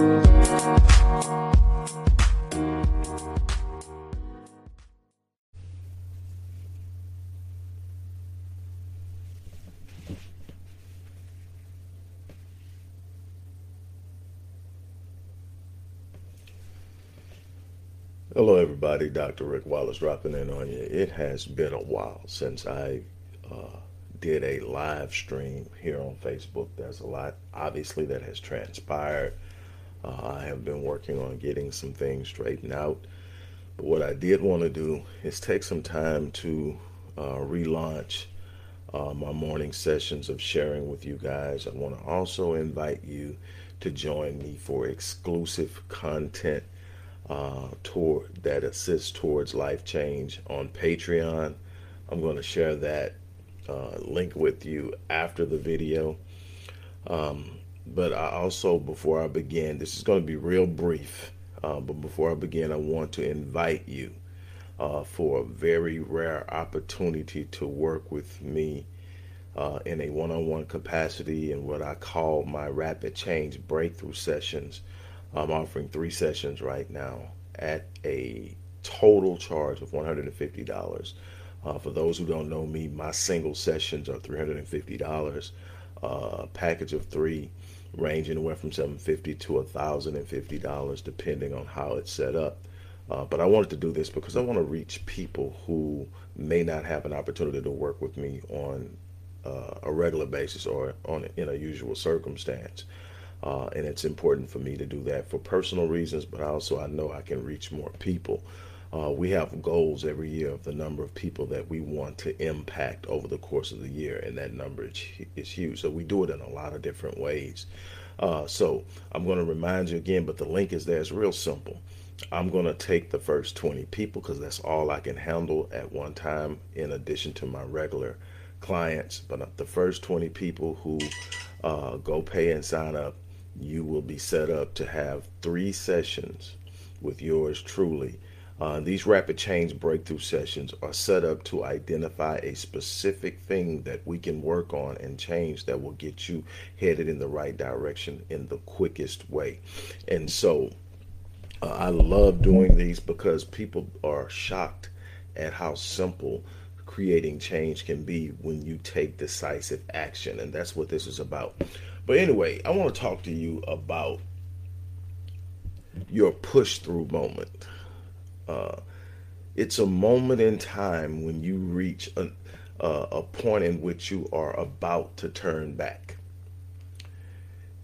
Hello, everybody. Dr. Rick Wallace dropping in on you. It has been a while since I uh, did a live stream here on Facebook. There's a lot, obviously, that has transpired. Uh, I have been working on getting some things straightened out. But what I did want to do is take some time to uh, relaunch uh, my morning sessions of sharing with you guys. I want to also invite you to join me for exclusive content uh, toward that assists towards life change on Patreon. I'm going to share that uh, link with you after the video. Um, but I also, before I begin, this is going to be real brief. Uh, but before I begin, I want to invite you uh, for a very rare opportunity to work with me uh, in a one on one capacity in what I call my rapid change breakthrough sessions. I'm offering three sessions right now at a total charge of $150. Uh, for those who don't know me, my single sessions are $350. Uh, package of three range anywhere from 750 to $1,050 depending on how it's set up. Uh, but I wanted to do this because I want to reach people who may not have an opportunity to work with me on uh, a regular basis or on in a usual circumstance. Uh, and it's important for me to do that for personal reasons, but also I know I can reach more people. Uh, we have goals every year of the number of people that we want to impact over the course of the year, and that number is, is huge. So we do it in a lot of different ways. Uh, so I'm going to remind you again, but the link is there. It's real simple. I'm going to take the first 20 people because that's all I can handle at one time, in addition to my regular clients. But the first 20 people who uh, go pay and sign up you will be set up to have three sessions with yours truly. Uh, these rapid change breakthrough sessions are set up to identify a specific thing that we can work on and change that will get you headed in the right direction in the quickest way. And so uh, I love doing these because people are shocked at how simple creating change can be when you take decisive action. And that's what this is about. But anyway, I want to talk to you about your push through moment. Uh, it's a moment in time when you reach a, uh, a point in which you are about to turn back.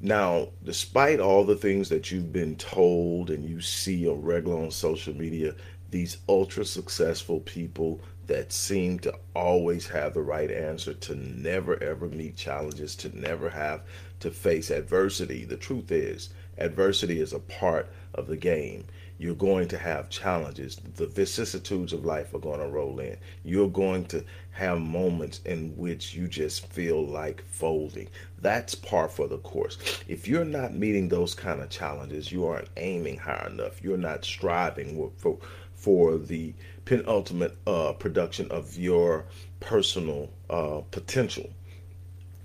Now, despite all the things that you've been told and you see on regular on social media, these ultra successful people that seem to always have the right answer, to never ever meet challenges, to never have to face adversity. The truth is, adversity is a part of the game. You're going to have challenges. The vicissitudes of life are going to roll in. You're going to have moments in which you just feel like folding. That's par for the course. If you're not meeting those kind of challenges, you aren't aiming high enough. You're not striving for for the penultimate uh, production of your personal uh, potential.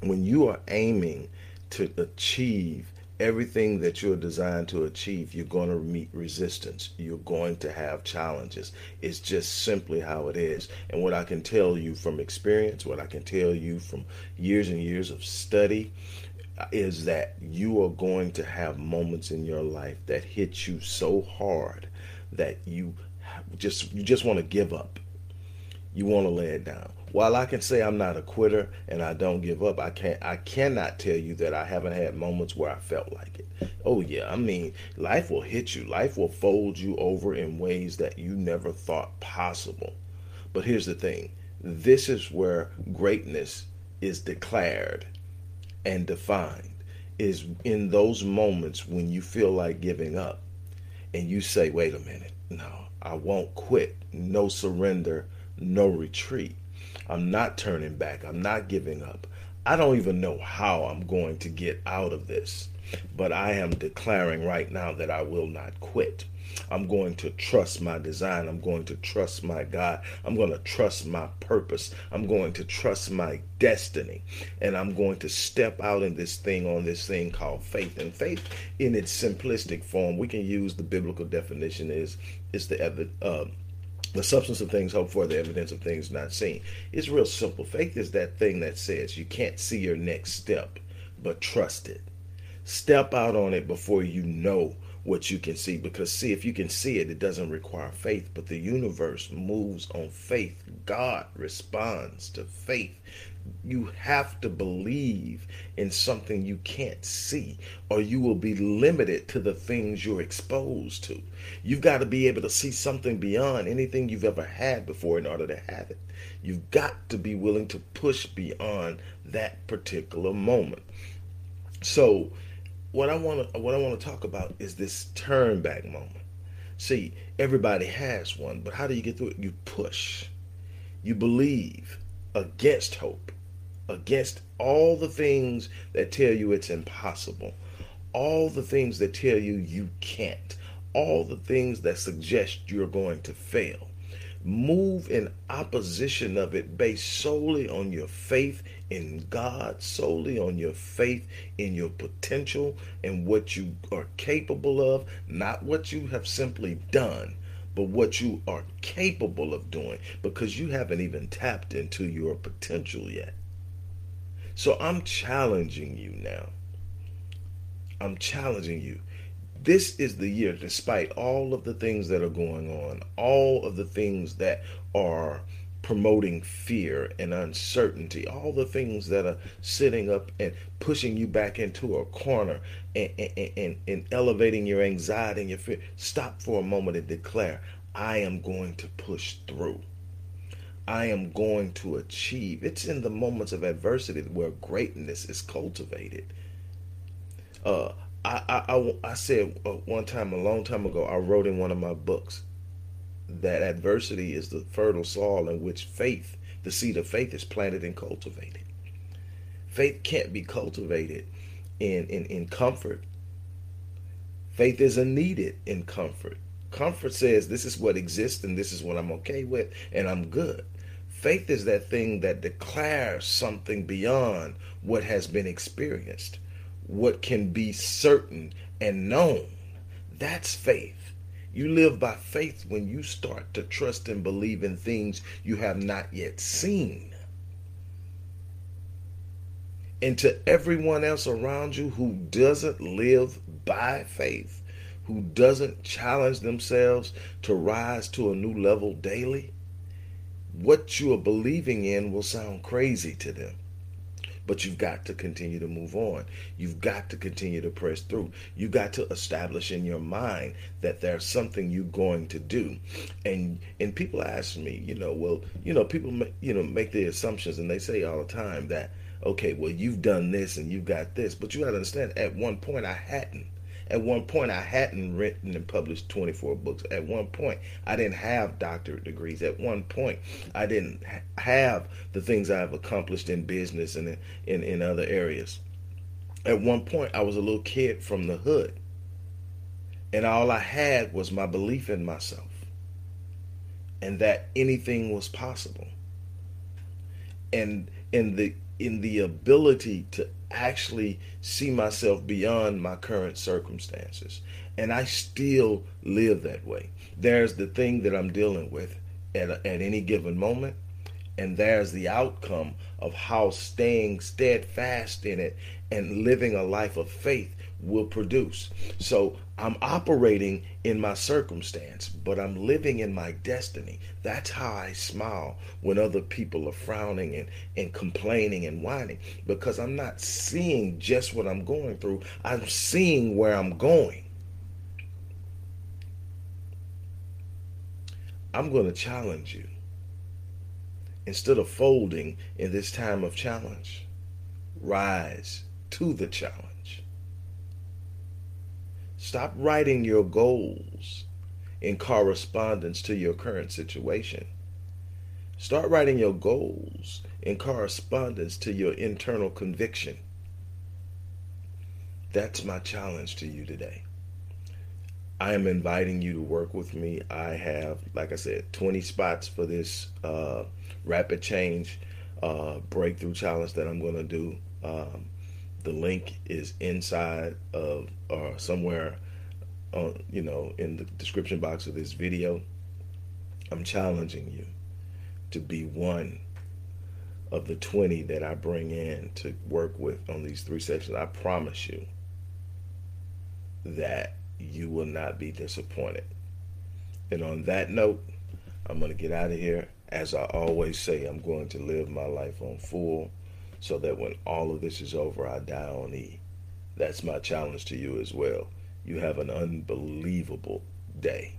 When you are aiming to achieve everything that you're designed to achieve, you're going to meet resistance. You're going to have challenges. It's just simply how it is. And what I can tell you from experience, what I can tell you from years and years of study, is that you are going to have moments in your life that hit you so hard that you just you just want to give up. You want to lay it down. While I can say I'm not a quitter and I don't give up, I can't I cannot tell you that I haven't had moments where I felt like it. Oh yeah, I mean, life will hit you. Life will fold you over in ways that you never thought possible. But here's the thing. This is where greatness is declared and defined is in those moments when you feel like giving up and you say, "Wait a minute. No, I won't quit. No surrender, no retreat. I'm not turning back. I'm not giving up. I don't even know how I'm going to get out of this, but I am declaring right now that I will not quit. I'm going to trust my design. I'm going to trust my God. I'm going to trust my purpose. I'm going to trust my destiny. And I'm going to step out in this thing on this thing called faith. And faith in its simplistic form, we can use the biblical definition is is the uh, the substance of things hoped for, the evidence of things not seen. It's real simple. Faith is that thing that says you can't see your next step, but trust it. Step out on it before you know what you can see. Because, see, if you can see it, it doesn't require faith, but the universe moves on faith. God responds to faith. You have to believe in something you can't see, or you will be limited to the things you're exposed to. You've got to be able to see something beyond anything you've ever had before in order to have it. You've got to be willing to push beyond that particular moment. So, what I want to what I want to talk about is this turn back moment. See, everybody has one, but how do you get through it? You push. You believe against hope, against all the things that tell you it's impossible, all the things that tell you you can't, all the things that suggest you're going to fail. Move in opposition of it based solely on your faith in God, solely on your faith in your potential and what you are capable of, not what you have simply done, but what you are capable of doing because you haven't even tapped into your potential yet. So I'm challenging you now. I'm challenging you. This is the year, despite all of the things that are going on, all of the things that are promoting fear and uncertainty, all the things that are sitting up and pushing you back into a corner and, and, and, and, elevating your anxiety and your fear. Stop for a moment and declare, I am going to push through. I am going to achieve. It's in the moments of adversity where greatness is cultivated. Uh, I, I, I, said uh, one time, a long time ago, I wrote in one of my books that adversity is the fertile soil in which faith, the seed of faith, is planted and cultivated. Faith can't be cultivated in, in, in comfort. Faith isn't needed in comfort. Comfort says this is what exists and this is what I'm okay with and I'm good. Faith is that thing that declares something beyond what has been experienced, what can be certain and known. That's faith. You live by faith when you start to trust and believe in things you have not yet seen. And to everyone else around you who doesn't live by faith, who doesn't challenge themselves to rise to a new level daily, what you are believing in will sound crazy to them. But you've got to continue to move on. You've got to continue to press through. You've got to establish in your mind that there's something you're going to do. And and people ask me, you know, well, you know, people you know make the assumptions and they say all the time that okay, well, you've done this and you've got this, but you got to understand at one point I hadn't. At one point, I hadn't written and published 24 books. At one point, I didn't have doctorate degrees. At one point, I didn't have the things I've accomplished in business and in, in, in other areas. At one point, I was a little kid from the hood. And all I had was my belief in myself and that anything was possible. And in the in the ability to actually see myself beyond my current circumstances. And I still live that way. There's the thing that I'm dealing with at, at any given moment, and there's the outcome of how staying steadfast in it and living a life of faith will produce. So I'm operating in my circumstance, but I'm living in my destiny. That's how I smile when other people are frowning and, and complaining and whining because I'm not seeing just what I'm going through, I'm seeing where I'm going. I'm going to challenge you. Instead of folding in this time of challenge, rise to the challenge. Stop writing your goals in correspondence to your current situation. Start writing your goals in correspondence to your internal conviction. That's my challenge to you today. I am inviting you to work with me. I have, like I said, 20 spots for this uh, rapid change uh, breakthrough challenge that I'm going to do. Um, the link is inside of or somewhere on, you know, in the description box of this video. I'm challenging you to be one of the 20 that I bring in to work with on these three sections. I promise you that you will not be disappointed. And on that note, I'm going to get out of here. As I always say, I'm going to live my life on full so that when all of this is over, I die on E. That's my challenge to you as well. You have an unbelievable day.